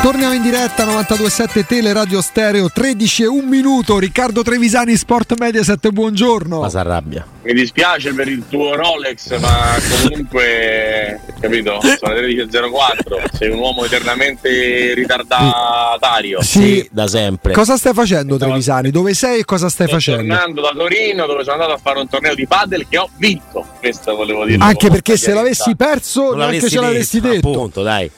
Torniamo in diretta 927 Tele Radio Stereo 13 e 1 minuto. Riccardo Trevisani Sport Mediaset, buongiorno. Ma si arrabbia. Mi dispiace per il tuo Rolex, ma comunque, capito? Sono le 13.04. Sei un uomo eternamente ritardatario. Sì, da sempre. Cosa stai facendo Trevisani? Dove sei e cosa stai Sto facendo? tornando da Torino dove sono andato a fare un torneo di padel che ho vinto. Questo volevo dire. Anche perché se l'avessi perso Non neanche ce l'avresti detto. Appunto, dai.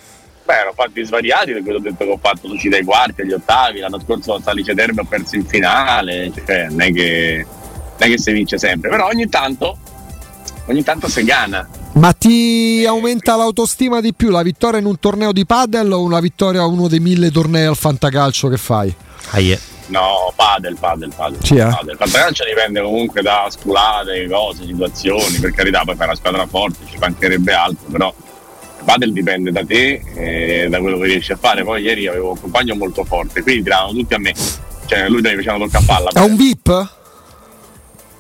Beh, ero fatti svariati, per quello ho detto che ho fatto l'uscita ai quarti, agli ottavi. L'anno scorso a Salice Terme ho perso in finale. Cioè, non è che, non è che si vince sempre, però ogni tanto, ogni tanto si gana. Ma ti aumenta l'autostima di più la vittoria in un torneo di padel o una vittoria a uno dei mille tornei al fantacalcio che fai? Ahie. No, padel, padel, padel. Sì, eh? padel. Fantacalcio dipende comunque da sculate, cose, situazioni, per carità, poi fai una squadra forte, ci mancherebbe altro, però il padel dipende da te e da quello che riesci a fare. Poi ieri avevo un compagno molto forte, quindi tiravano tutti a me. Cioè, lui mi faceva tocca a palla. È un VIP?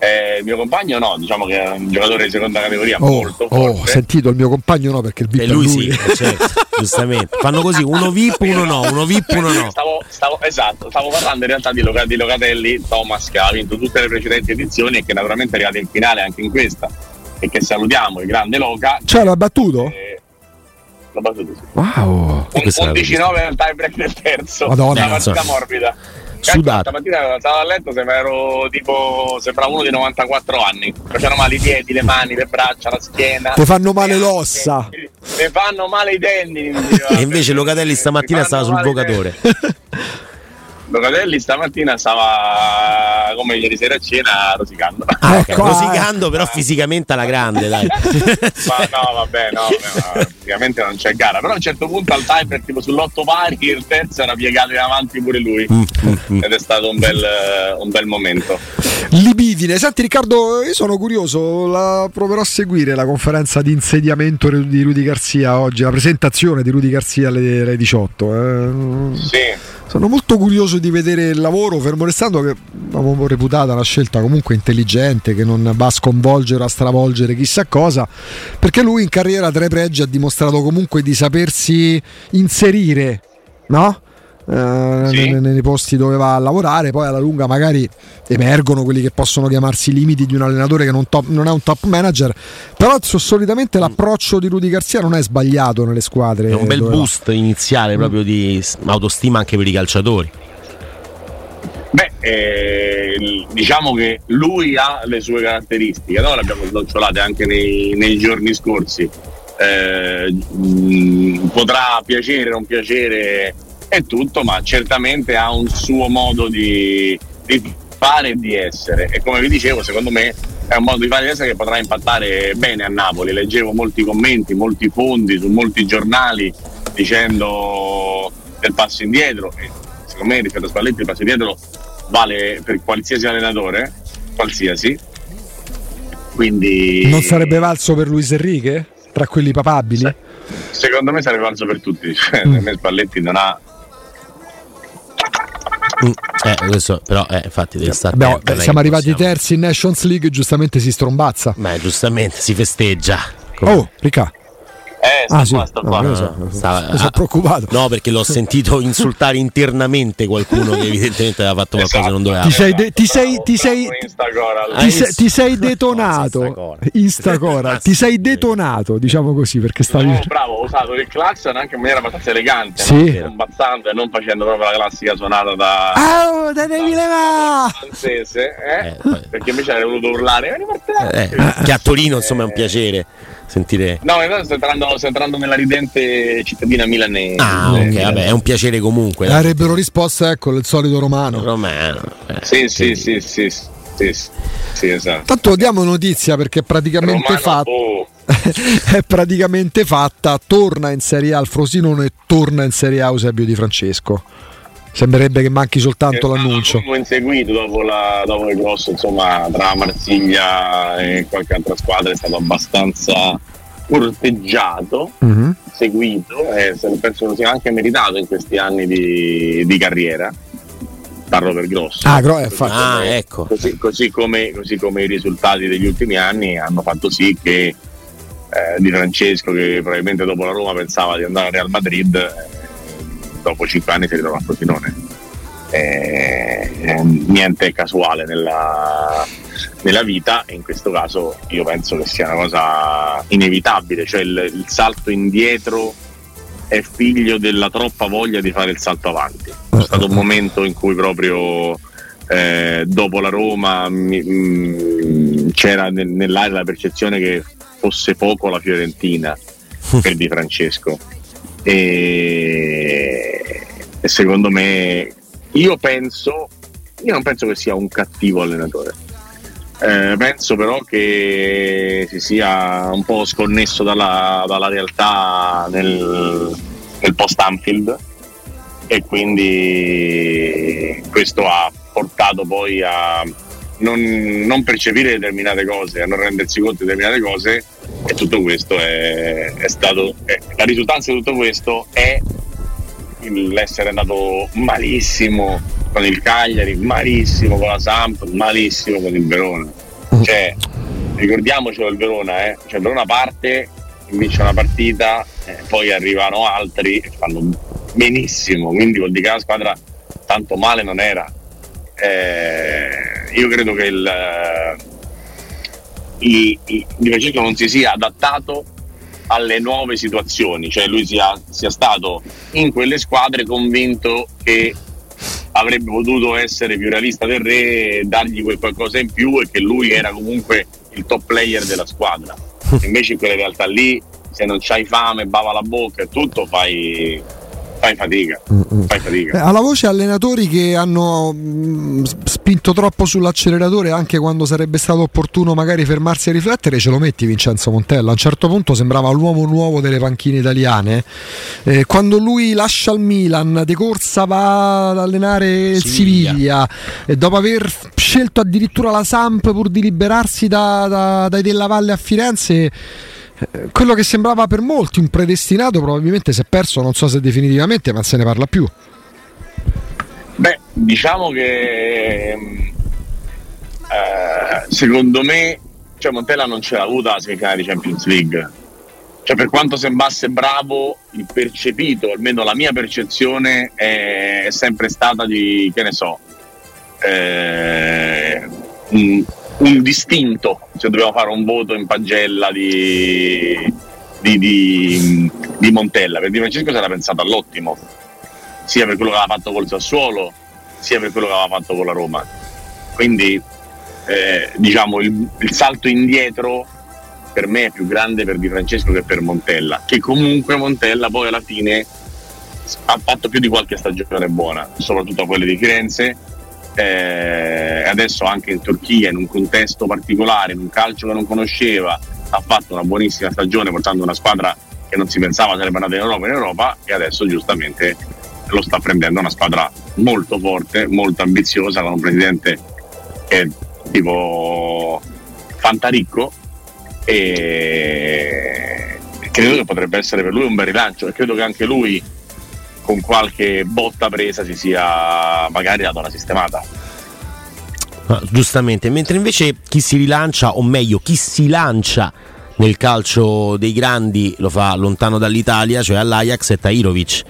Eh, il mio compagno no, diciamo che è un giocatore di seconda categoria Oh, molto oh, ho forte. sentito il mio compagno no perché il VIP E è lui lui. sì, eh, certo, giustamente. Fanno così, uno VIP, uno no, uno VIP, uno no. Stavo, stavo- esatto, stavo parlando in realtà di, di Locatelli, Thomas che ha vinto tutte le precedenti edizioni e che naturalmente è arrivato in finale anche in questa e che salutiamo, il grande Loca. Cioè l'ha battuto? Eh, L'ho battuto sì. Wow. Un Questa era 11-9 al tie break del terzo. Madonna. Una partita Insomma. morbida. Sudato. Stamattina stavo a letto, sembra ero tipo sembrava uno di 94 anni. Facevano male i piedi, le mani, le braccia, la schiena. Ti fanno male l'ossa. Mi fanno male i tendini. E invece Locatelli stamattina stava sul vocatore. Locatelli stamattina stava come ieri sera a cena rosicando. Ah. Ecco, Rosicando, però fisicamente alla grande, dai. Ma no, vabbè, no, no, praticamente non c'è gara. Però a un certo punto al timer, tipo sull'otto pari, il terzo era piegato in avanti pure lui. Mm, mm, mm. Ed è stato un bel, un bel momento. Libidine. Senti Riccardo, io sono curioso, la proverò a seguire la conferenza di insediamento di Rudy Garzia oggi, la presentazione di Rudy Garzia alle, alle 18. eh. Sì. Sono molto curioso di vedere il lavoro, fermo restando che avevo reputata una scelta comunque intelligente, che non va a sconvolgere, a stravolgere chissà cosa, perché lui in carriera tra i pregi ha dimostrato comunque di sapersi inserire, no? Eh, Sì. nei, nei posti dove va a lavorare, poi alla lunga magari emergono quelli che possono chiamarsi i limiti di un allenatore che non, top- non è un top manager, però so- solitamente l'approccio di Rudy Garzia non è sbagliato nelle squadre. È un bel dove va. boost iniziale proprio di autostima anche per i calciatori. Beh, eh, diciamo che lui ha le sue caratteristiche, noi le abbiamo snocciolate anche nei, nei giorni scorsi. Eh, mh, potrà piacere, non piacere e tutto, ma certamente ha un suo modo di, di fare e di essere. E come vi dicevo, secondo me è un modo di fare e di essere che potrà impattare bene a Napoli. Leggevo molti commenti, molti fondi su molti giornali dicendo del passo indietro. E secondo me rispetto a Spalletti il passo indietro vale per qualsiasi allenatore, qualsiasi. Quindi Non sarebbe valso per Luis Enrique? Tra quelli papabili? secondo me sarebbe valso per tutti. Cioè, Mm. Spalletti non ha Mm, Eh, questo, però, eh, infatti, deve stare Abbiamo- attento, siamo arrivati possiamo- terzi in Nations League, giustamente si strombazza. Beh, giustamente si festeggia. Oh, Ricca. Eh, sta Ah, sì. qua, sta qua. No, so- no, stava- mi sono ah, preoccupato. No, perché l'ho sentito insultare internamente qualcuno che evidentemente aveva fatto qualcosa che non doveva Ti sei, de- ti sei, ti sei. Ah, ti sei, ti sei detonato. Instacora. Instacora, ti sei detonato, diciamo così, perché stavi. No, bravo, ho usato il clacson anche in maniera abbastanza elegante, Sì. no? combazzando e non facendo proprio la classica suonata da Oh, te devi levare! francese, eh? Eh, perché invece avrei voluto urlare. Eh, che a Torino insomma è un piacere sentire. No, in realtà sto entrando, sto entrando nella ridente cittadina milanese. Ah, ok, vabbè, è un piacere comunque. Avrebbero risposto, ecco, il solito romano. Romano. eh, Sì, sì, sì, sì, sì, sì, sì, esatto. Tanto diamo notizia perché è praticamente Romano, fatta. oh, è praticamente fatta. Torna in Serie A il Frosinone e torna in Serie A Eusebio Di Francesco. Sembrerebbe che manchi soltanto è stato l'annuncio. lungo inseguito dopo, la, dopo il grosso, insomma, tra Marsiglia e qualche altra squadra è stato abbastanza corteggiato, Mhm. seguito e se- penso lo sia anche meritato in questi anni di, di carriera. Parlo per grosso. Ah, gro- eh, fa- Ah, ecco. Così, così come, così come i risultati degli ultimi anni hanno fatto sì che eh, Di Francesco, che probabilmente dopo la Roma pensava di andare al Real Madrid, eh, dopo cinque anni si ritrova a Frosinone. Eh, niente è casuale nella, nella vita e in questo caso io penso che sia una cosa inevitabile, cioè il, il salto indietro è figlio della troppa voglia di fare il salto avanti. C'è stato un momento in cui proprio eh, dopo la Roma mi, mh, c'era nel, nell'aria la percezione che fosse poco la Fiorentina per Di Francesco. E, e secondo me, io penso, io non penso che sia un cattivo allenatore. Eh, penso però che si sia un po' sconnesso dalla, dalla realtà nel, nel post Anfield e quindi questo ha portato poi a non, non, percepire determinate cose, a non rendersi conto di determinate cose e tutto questo è, è stato, è, la risultanza di tutto questo è l'essere andato malissimo con il Cagliari, malissimo con la Samp, malissimo con il Verona. Cioè, ricordiamocelo il Verona, eh? cioè, il Verona parte, vince una partita, eh, poi arrivano altri e fanno benissimo, quindi vuol dire che la squadra tanto male non era. Eh, io credo che il, il, il Di Francesco non si sia adattato alle nuove situazioni, cioè lui sia, sia stato in quelle squadre convinto che avrebbe potuto essere più realista del re, dargli quel qualcosa in più e che lui era comunque il top player della squadra. Invece in quelle realtà lì, se non c'hai fame, bava la bocca e tutto, fai, fai fatica. Fai fatica. Eh, alla voce allenatori che hanno mh, mm, spinto troppo sull'acceleratore anche quando sarebbe stato opportuno magari fermarsi a riflettere, ce lo metti Vincenzo Montella. A un certo punto sembrava l'uomo nuovo delle panchine italiane. Eh, quando lui lascia il Milan, De Corsa va ad allenare il Siviglia. Siviglia e dopo aver scelto addirittura la Samp pur di liberarsi da, da, dai Della Valle a Firenze quello che sembrava per molti un predestinato probabilmente si è perso, non so se definitivamente, ma se ne parla più. Beh, diciamo che eh, secondo me cioè Montella non ce l'ha avuta la semifinale di Champions League. Cioè, per quanto sembrasse bravo, il percepito, almeno la mia percezione, è sempre stata di, che ne so, eh, un, distinto se dobbiamo fare un voto in pagella di, di, di, di Montella. Per Di Francesco si era pensato all'ottimo, sia per quello che aveva fatto col Sassuolo, sia per quello che aveva fatto con la Roma. Quindi eh, diciamo il, il, salto indietro per me è più grande per Di Francesco che per Montella, che comunque Montella poi alla fine ha fatto più di qualche stagione buona, soprattutto quelle di Firenze eh, adesso anche in Turchia in un contesto particolare, in un calcio che non conosceva, ha fatto una buonissima stagione portando una squadra che non si pensava sarebbe andata in Europa in Europa e adesso giustamente lo sta prendendo una squadra molto forte, molto ambiziosa con un presidente che è tipo Fantaricco e credo che potrebbe essere per lui un bel rilancio e credo che anche lui con qualche botta presa si sia magari dato una sistemata. Ah, giustamente, mentre invece chi si rilancia, o meglio, chi si lancia nel calcio dei grandi lo fa lontano dall'Italia, cioè all'Ajax e Tairovic.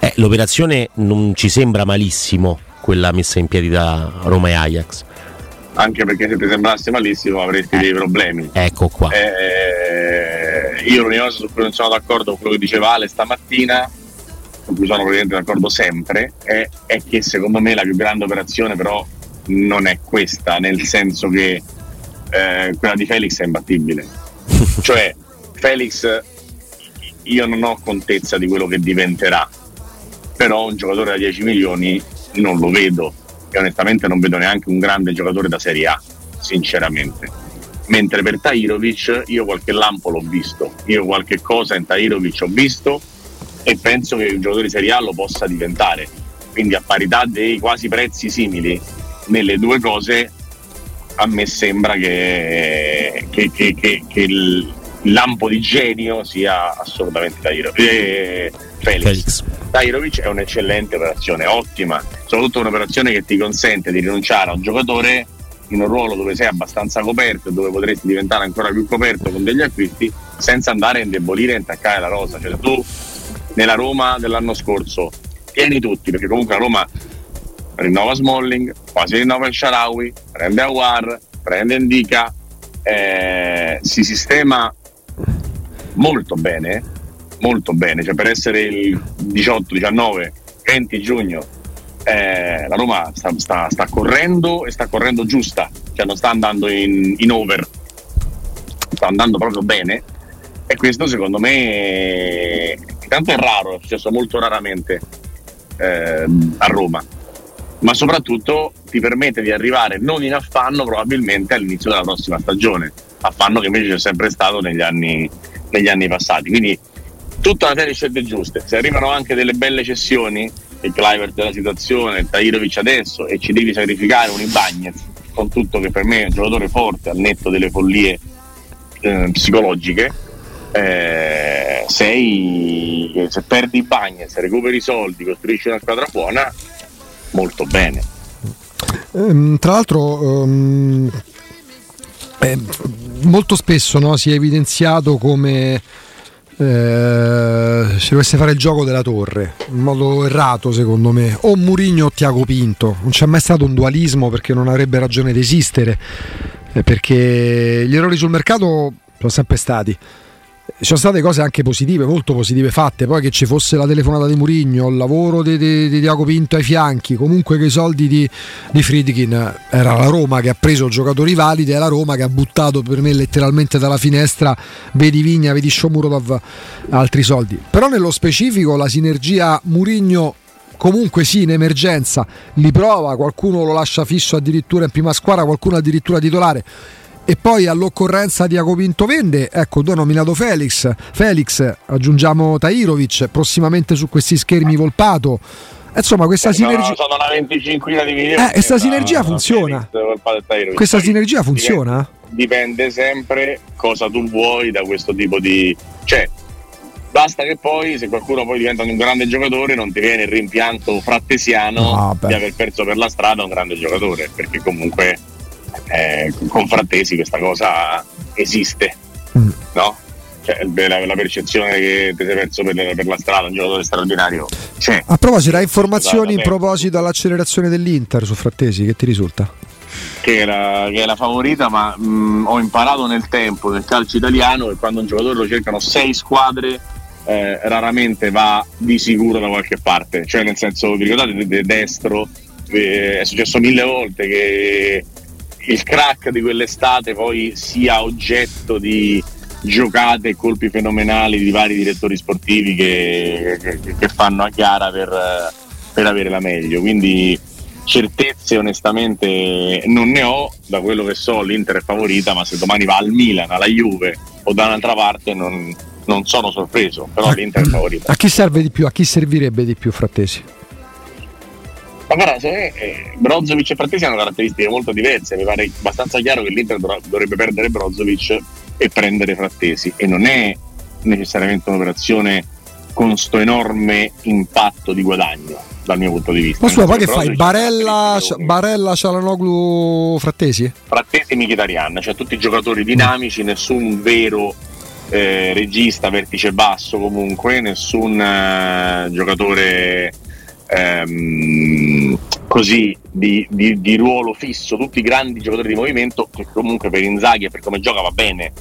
Eh, l'operazione non ci sembra malissimo, quella messa in piedi da Roma e Ajax. Anche perché se ti sembrasse malissimo avresti eh, dei problemi. Ecco qua. Eh, io l'unica cosa su cui non sono d'accordo con quello che diceva Ale stamattina con cui sono praticamente d'accordo sempre, è, è, che secondo me la più grande operazione però non è questa, nel senso che eh, quella di Felix è imbattibile. cioè, Felix io non ho contezza di quello che diventerà, però un giocatore da 10 milioni non lo vedo e onestamente non vedo neanche un grande giocatore da Serie A, sinceramente. Mentre per Tairovic io qualche lampo l'ho visto, io qualche cosa in Tairovic ho visto e penso che un giocatore di Serie A lo possa diventare. Quindi a parità dei quasi prezzi simili nelle due cose, a me sembra che, che, che, che il lampo di genio sia assolutamente Tairovic. Eh, Felix. Felix. Tairovic è un'eccellente operazione, ottima, soprattutto un'operazione che ti consente di rinunciare a un giocatore in un ruolo dove sei abbastanza coperto e dove potresti diventare ancora più coperto con degli acquisti senza andare a indebolire e intaccare la rosa. Cioè, tu nella Roma dell'anno scorso. Pieni tutti, perché comunque a Roma rinnova Smalling, quasi rinnova il Sharawi, prende Awar, prende Indica, eh, si sistema molto bene, molto bene, cioè per essere il 18, 19, 20 giugno eh, la Roma sta, sta, sta, correndo e sta correndo giusta, cioè non sta andando in, in over, sta andando proprio bene. E questo secondo me intanto è raro, è successo molto raramente eh, a Roma. Ma soprattutto ti permette di arrivare non in affanno probabilmente all'inizio della prossima stagione, affanno che invece c'è sempre stato negli anni, negli anni passati. Quindi tutta una serie di scelte giuste, se arrivano anche delle belle cessioni, il Clivert della situazione, il Tairovic adesso e ci devi sacrificare un Ibagnez, con tutto che per me è un giocatore forte al netto delle follie eh, psicologiche, eh, sei, se perdi Bagnez, recuperi i soldi, costruisci una squadra buona, molto bene. Ehm, tra l'altro, um, eh, molto spesso no, si è evidenziato come eh, si dovesse fare il gioco della torre in modo errato, secondo me, o Murigno o Tiago Pinto. Non c'è mai stato un dualismo perché non avrebbe ragione di esistere. Eh, perché gli errori sul mercato sono sempre stati ci sono state cose anche positive, molto positive fatte, poi che ci fosse la telefonata di Murigno, il lavoro di, di, di Diaco Pinto ai fianchi, comunque che i soldi di, di Friedkin era la Roma che ha preso giocatori validi, è la Roma che ha buttato per me letteralmente dalla finestra, vedi Vigna, vedi Shomurodov, altri soldi. Però nello specifico la sinergia Murigno comunque sì in emergenza li prova, qualcuno lo lascia fisso addirittura in prima squadra, qualcuno addirittura titolare e poi all'occorrenza di Acopinto vende, ecco, tu hai nominato Felix, Felix, aggiungiamo Tairovic, prossimamente su questi schermi Volpato. Insomma, questa eh, sinergia. Sono una 25 di milioni. Eh, questa sinergia funziona. Questa sinergia funziona? Dipende sempre cosa tu vuoi da questo tipo di. Cioè, basta che poi, se qualcuno poi diventa un grande giocatore, non ti viene il rimpianto frattesiano ah, di aver perso per la strada un grande giocatore, perché comunque eh, con Frattesi questa cosa esiste, mm. no? Cioè, la, la, percezione che ti sei perso per, per, la strada, un giocatore straordinario c'è. A proposito, hai informazioni in proposito all'accelerazione dell'Inter su Frattesi, che ti risulta? Che la, che la favorita, ma mh, mm, ho imparato nel tempo nel calcio italiano che quando un giocatore lo cercano sei squadre eh, raramente va di sicuro da qualche parte. Cioè, nel senso, vi ricordate de, de destro? Eh, è successo mille volte che il crack di quell'estate poi sia oggetto di giocate e colpi fenomenali di vari direttori sportivi che, che, che fanno a gara per, per, avere la meglio. Quindi certezze onestamente non ne ho, da quello che so l'Inter è favorita, ma se domani va al Milan, alla Juve o da un'altra parte non, non sono sorpreso, però l'Inter è favorita. A chi serve di più? A chi servirebbe di più Frattesi? Ma guarda, se eh, Brozovic e Frattesi hanno caratteristiche molto diverse, mi pare abbastanza chiaro che l'Inter dovrebbe perdere Brozovic e prendere Frattesi e non è necessariamente un'operazione con questo enorme impatto di guadagno dal mio punto di vista. Ma scusa, poi che fai? Barella, Barella, Cialanoglu, Frattesi? Frattesi e Mkhitaryan, cioè tutti giocatori dinamici, nessun vero eh, regista vertice basso comunque, nessun eh, giocatore ehm, così di, di, di, ruolo fisso, tutti grandi giocatori di movimento che comunque per Inzaghi e per come gioca va bene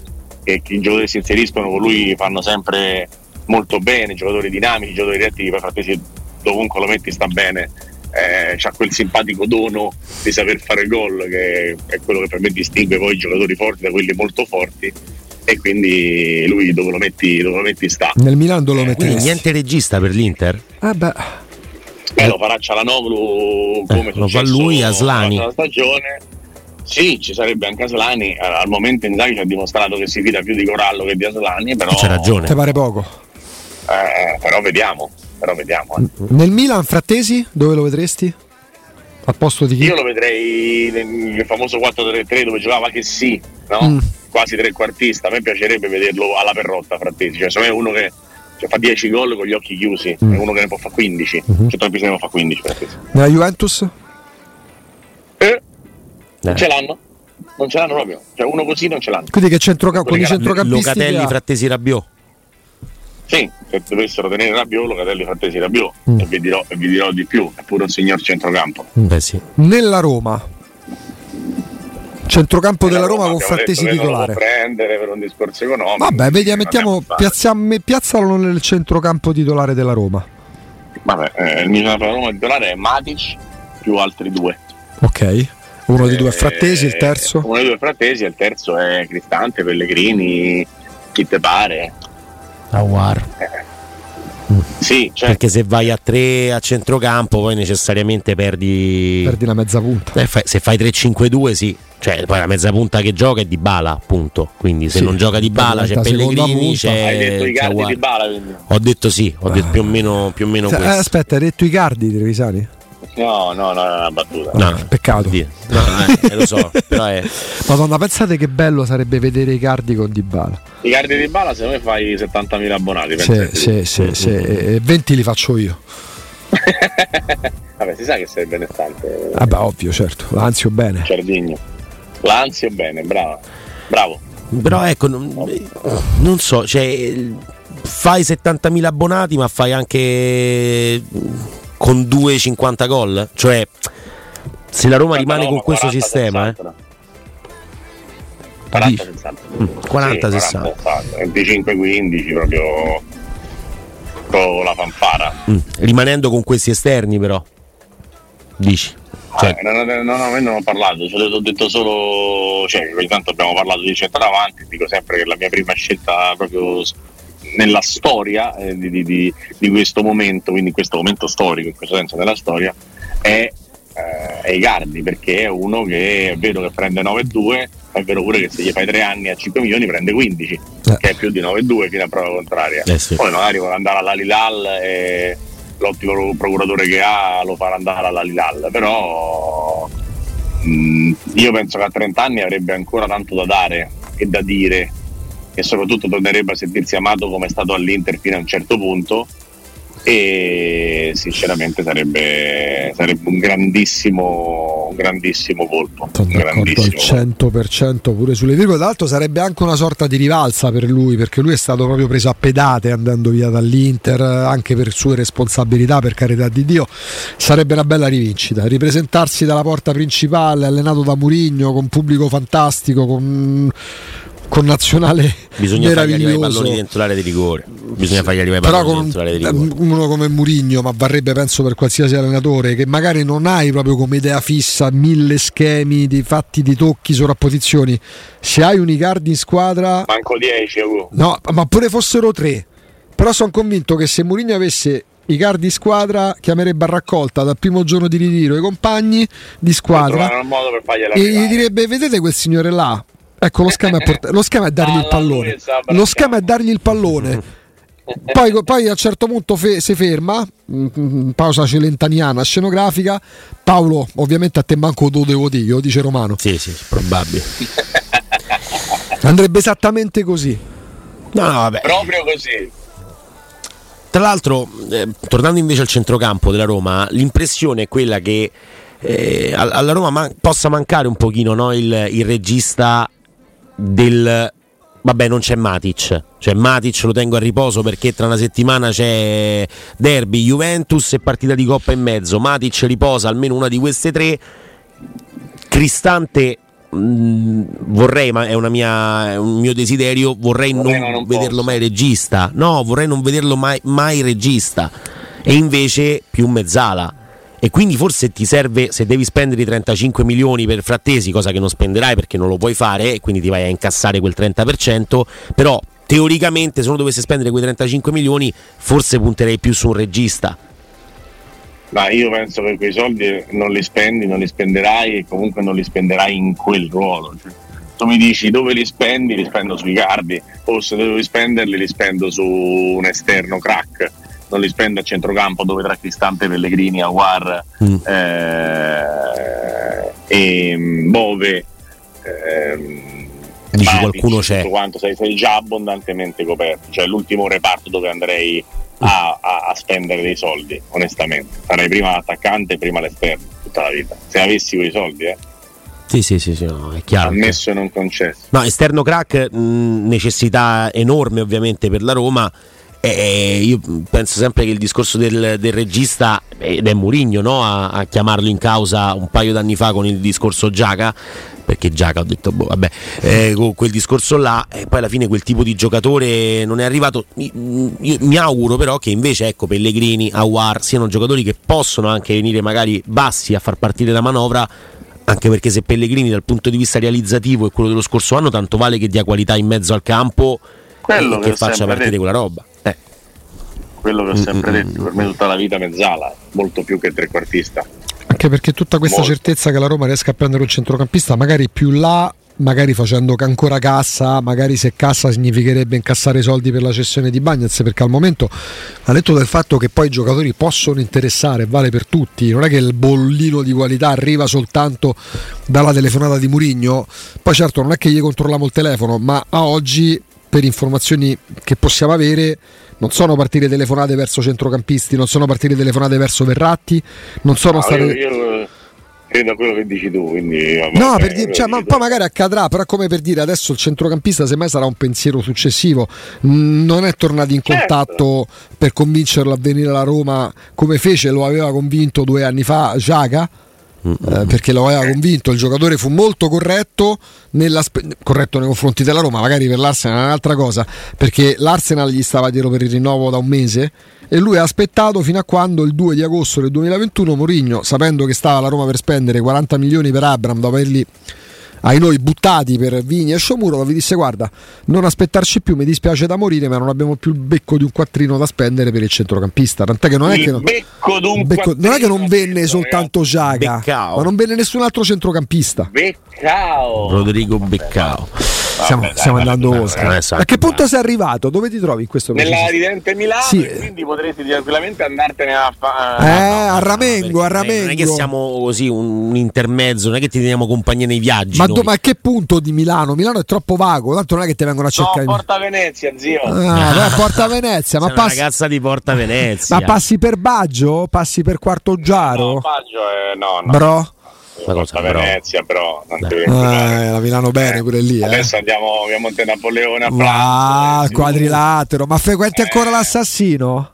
e che i giocatori si inseriscono con lui fanno sempre molto bene, giocatori dinamici, giocatori reattivi, poi Frattesi dovunque lo metti sta bene, eh, ha quel simpatico dono di saper fare gol che è quello che per me distingue poi i giocatori forti da quelli molto forti e quindi lui dove lo metti, dove lo metti sta. Nel Milan dove lo metti? Quindi niente regista per l'Inter? Ah beh eh, lo farà Cialanoglu come eh, lo fa lui Aslani la stagione sì, ci sarebbe anche Aslani. Al momento Inzaghi ci ha dimostrato che si fida più di Corallo che di Aslani, però. C'è ragione. Ti pare poco. Eh, però vediamo. Però vediamo eh. Nel Milan, Frattesi, dove lo vedresti? Al posto di chi? Io lo vedrei nel famoso 4-3-3 dove giocava che sì, no? Mm. Quasi trequartista. A me piacerebbe vederlo alla perrotta, Frattesi. Cioè, secondo me è uno che cioè, fa 10 gol con gli occhi chiusi, mm. è uno che ne può fare 15. Mm-hmm. Cioè, bisogna ne fa 15. Nella Juventus? Eh, eh. Non ce l'hanno. Non ce l'hanno proprio. Cioè, uno così non ce l'hanno. Quindi che centrocampo con i centrocampisti Locatelli, Frattesi, Rabiot. Sì, se dovessero tenere Rabiolo, Catelli Frattesi Rabiot mm. e, vi dirò, e vi dirò di più, è pure un signor centrocampo. Beh, sì. Nella Roma, centrocampo della Roma, Roma con Frattesi titolare. prendere per un discorso economico. Vabbè, vedi, mettiamo, piazziamo, piazzalo nel centrocampo titolare della Roma. Vabbè, eh, il mio Roma titolare è Matic più altri due. Ok. Uno di due è Frattesi, il terzo? Uno di due è Frattesi, il terzo è Cristante, Pellegrini, chi te pare. Aguar. Eh. Sì, certo. perché se vai a 3 a centrocampo poi necessariamente perdi perdi la mezza punta. Eh, fai, se fai 3-5-2 sì. Cioè poi la mezza punta che gioca è di Bala appunto quindi se sì, non gioca di Bala c'è Pellegrini c'è, hai detto i cardi di Bala quindi. ho detto sì ho detto più o meno, più o meno eh, aspetta hai detto i cardi Trevisani? No, no, no, è una battuta. No, peccato. No, eh, lo so, però è... Madonna, pensate che bello sarebbe vedere i cardi con Dybala. I cardi di Bala se noi fai 70.000 abbonati. Sì, sì, sì, sì, e 20 li faccio io. Vabbè, si sa che sei benestante. Vabbè, ovvio, certo. L'anzio bene. Ciardigno. L'anzio bene, bravo. Bravo. Però ecco, non, non so, cioè, fai 70.000 abbonati, ma fai anche con 2,50 gol? Cioè, se la Roma rimane con questo sistema, eh? 40 60 40 60 25 15 proprio con la fanfara mm. rimanendo con questi esterni però dici cioè. Eh, non, non, non, non, ho parlato, cioè, ho detto solo, cioè, ogni tanto abbiamo parlato di centravanti, dico sempre che la mia prima scelta proprio nella storia eh, di, di, di, questo momento, quindi in questo momento storico, in questo senso della storia, è, eh, è Icardi, perché è uno che è vero che prende 9-2, è vero pure che se gli fai 3 anni a 5 milioni prende 15, eh. che è più di 9-2 fino a prova contraria. Eh sì. Poi magari vuole andare all'Alilal e l'ottimo procuratore che ha lo farà andare all'Alilal, però mh, mm, io penso che a 30 anni avrebbe ancora tanto da dare e da dire e soprattutto tornerebbe a sentirsi amato come è stato all'Inter fino a un certo punto e sinceramente sarebbe, sarebbe un grandissimo un grandissimo colpo al 100% pure sulle virgole tra l'altro sarebbe anche una sorta di rivalsa per lui perché lui è stato proprio preso a pedate andando via dall'Inter anche per sue responsabilità per carità di Dio. Sarebbe una bella rivincita. Ripresentarsi dalla porta principale allenato da Murigno con pubblico fantastico con con nazionale bisogna fargli arrivare i palloni dentro l'area di rigore. Bisogna fargli arrivare i palloni dentro l'area di rigore. uno come Murigno ma varrebbe penso per qualsiasi allenatore che magari non hai proprio come idea fissa mille schemi di fatti di tocchi sovrapposizioni. Se hai un Icardi in squadra manco 10 no ma pure fossero tre. Però sono convinto che se Murigno avesse i cardi squadra chiamerebbe a raccolta dal primo giorno di ritiro i compagni di squadra e gli direbbe vedete quel signore là Ecco, lo schema è, port- lo schema è dargli il pallone. Lo schema è dargli il pallone. Poi, poi, a un certo punto fe- si ferma, mm, mm, pausa celentaniana scenografica. Paolo, ovviamente a te manco lo devo dire, lo dice Romano. Sì, sì, probabile. Andrebbe esattamente così. No, no, vabbè. Proprio così. Tra l'altro, eh, tornando invece al centrocampo della Roma, l'impressione è quella che eh, alla Roma man- possa mancare un pochino no, il, il regista del vabbè non c'è Matic. Cioè Matic lo tengo a riposo perché tra una settimana c'è derby Juventus e partita di Coppa in mezzo. Matic riposa almeno una di queste tre. Cristante mh, mm, vorrei ma è, mia, è, un mio desiderio vorrei, vorrei non, non, vederlo posso. mai regista. No vorrei non vederlo mai, mai regista. E invece più mezzala e quindi forse ti serve se devi spendere i 35 milioni per Frattesi, cosa che non spenderai perché non lo puoi fare e quindi ti vai a incassare quel 30%, però teoricamente se uno dovesse spendere quei 35 milioni forse punterei più su un regista. Ma io penso che quei soldi non li spendi, non li spenderai e comunque non li spenderai in quel ruolo. Tu mi dici dove li spendi, li spendo sui cardi, o se devo spenderli li spendo su un esterno crack non li spende a centrocampo dove tra Cristante, Pellegrini, Aguar mm. eh, e Bove eh, Dici qualcuno c'è quanto sei, sei, già abbondantemente coperto cioè l'ultimo reparto dove andrei a, a, a spendere dei soldi onestamente sarei prima l'attaccante prima l'esterno tutta la vita se avessi quei soldi eh sì, sì, sì, sì no, è chiaro. Ammesso e non concesso. No, esterno crack, mh, necessità enorme ovviamente per la Roma eh, io penso sempre che il discorso del, del regista, ed è Murigno no? a, a, chiamarlo in causa un paio d'anni fa con il discorso Giaca, perché Giaca ho detto, boh, vabbè, eh, con quel discorso là, e poi alla fine quel tipo di giocatore non è arrivato. Io, mi auguro però che invece ecco, Pellegrini, Awar siano giocatori che possono anche venire magari bassi a far partire la manovra anche perché se Pellegrini dal punto di vista realizzativo è quello dello scorso anno, tanto vale che dia qualità in mezzo al campo quello e che, che faccia partire detto. quella roba. Quello che ho sempre mm-hmm. detto, per me tutta la vita mezzala, molto più che trequartista. Anche perché tutta questa molto. certezza che la Roma riesca a prendere un centrocampista, magari più là magari facendo ancora cassa, magari se cassa significherebbe incassare i soldi per la cessione di Bagnets, perché al momento ha detto del fatto che poi i giocatori possono interessare, vale per tutti, non è che il bollino di qualità arriva soltanto dalla telefonata di Murigno, poi certo non è che gli controlliamo il telefono, ma a oggi per informazioni che possiamo avere non sono partite telefonate verso centrocampisti, non sono partite telefonate verso Verratti, non sono no, state... Io, io credo a quello che dici tu. Quindi, no, per dire, cioè, ma poi magari accadrà, però come per dire adesso il centrocampista semmai sarà un pensiero successivo, non è tornato in certo. contatto certo. per convincerlo a venire alla Roma come fece, lo aveva convinto due anni fa Giaga. Eh, perché lo aveva convinto il giocatore fu molto corretto, corretto nei confronti della Roma magari per l'Arsenal è un'altra cosa perché l'Arsenal gli stava dietro per il rinnovo da un mese e lui ha aspettato fino a quando il 2 di agosto del 2021 Mourinho, sapendo che stava la Roma per spendere 40 milioni per Abram dopo averli ai noi buttati per Vigni e Sciomuro, vi disse guarda, non aspettarci più, mi dispiace da morire, ma non abbiamo più il becco di un quattrino da spendere per il centrocampista. Tant'è che non è che non, becco, non, è che non venne soltanto Giaga, ma non venne nessun altro centrocampista. Beccao. Rodrigo Beccao. Stiamo, stiamo andando oltre. A che punto sei arrivato? Dove ti trovi in questo momento? Nella ridente Milano, sì. quindi potresti tranquillamente andartene a fare. Eh, a Ramengo, a Ramengo. Non è che siamo così un intermezzo, non è che ti teniamo compagnia nei viaggi. Ma, do, ma a che punto di Milano? Milano è troppo vago, tanto non è che ti vengono a cercare. No, Porta Venezia, zio. Ah, beh, Porta Venezia, ma passi... ragazza di Porta Venezia. ma passi per Baggio? Passi per Quarto Giaro? No, Baggio è no, no. Bro. La cosa, Venezia, però. Eh, la Milano bene pure lì. Eh. Adesso andiamo a Monte Napoleone a Ah, quadrilatero. Ma frequenti eh. ancora l'assassino?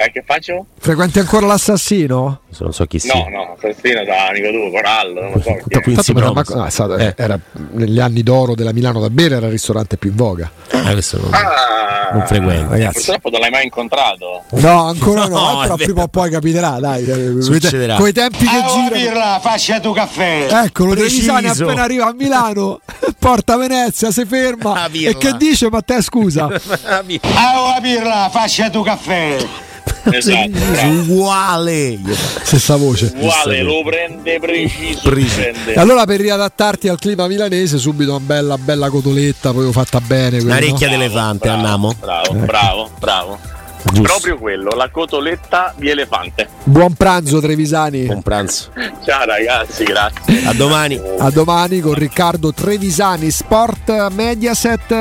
Eh, che faccio? Frequenti ancora l'assassino? Non so chi sia. No, no, assassino da amico tuo, Corallo, non lo so. Chi però, ma, ah, stato, eh. era, negli anni d'oro della Milano da bere era il ristorante più in voga. Ah, questo non, ah, non frequento. Ragazzi. Purtroppo non l'hai mai incontrato. No, ancora no, no però prima o poi capiterà, dai. Succederà. Con i tempi che ah, girano. Birra, faccia tu caffè. Eccolo, Trevisani appena arriva a Milano, porta Venezia, si ferma. E che dice Matteo scusa? ah, birra, faccia tu caffè esatto, uguale stessa voce uguale lo prende preciso, prende. allora per riadattarti al clima milanese subito una bella bella cotoletta poi fatta bene una orecchia no? d'elefante bravo, andiamo bravo ecco. bravo bravo Giusto. Proprio quello, la cotoletta di elefante. Buon pranzo Trevisani. Buon pranzo. Ciao ragazzi, grazie. A domani. A domani con Riccardo Trevisani, Sport Mediaset.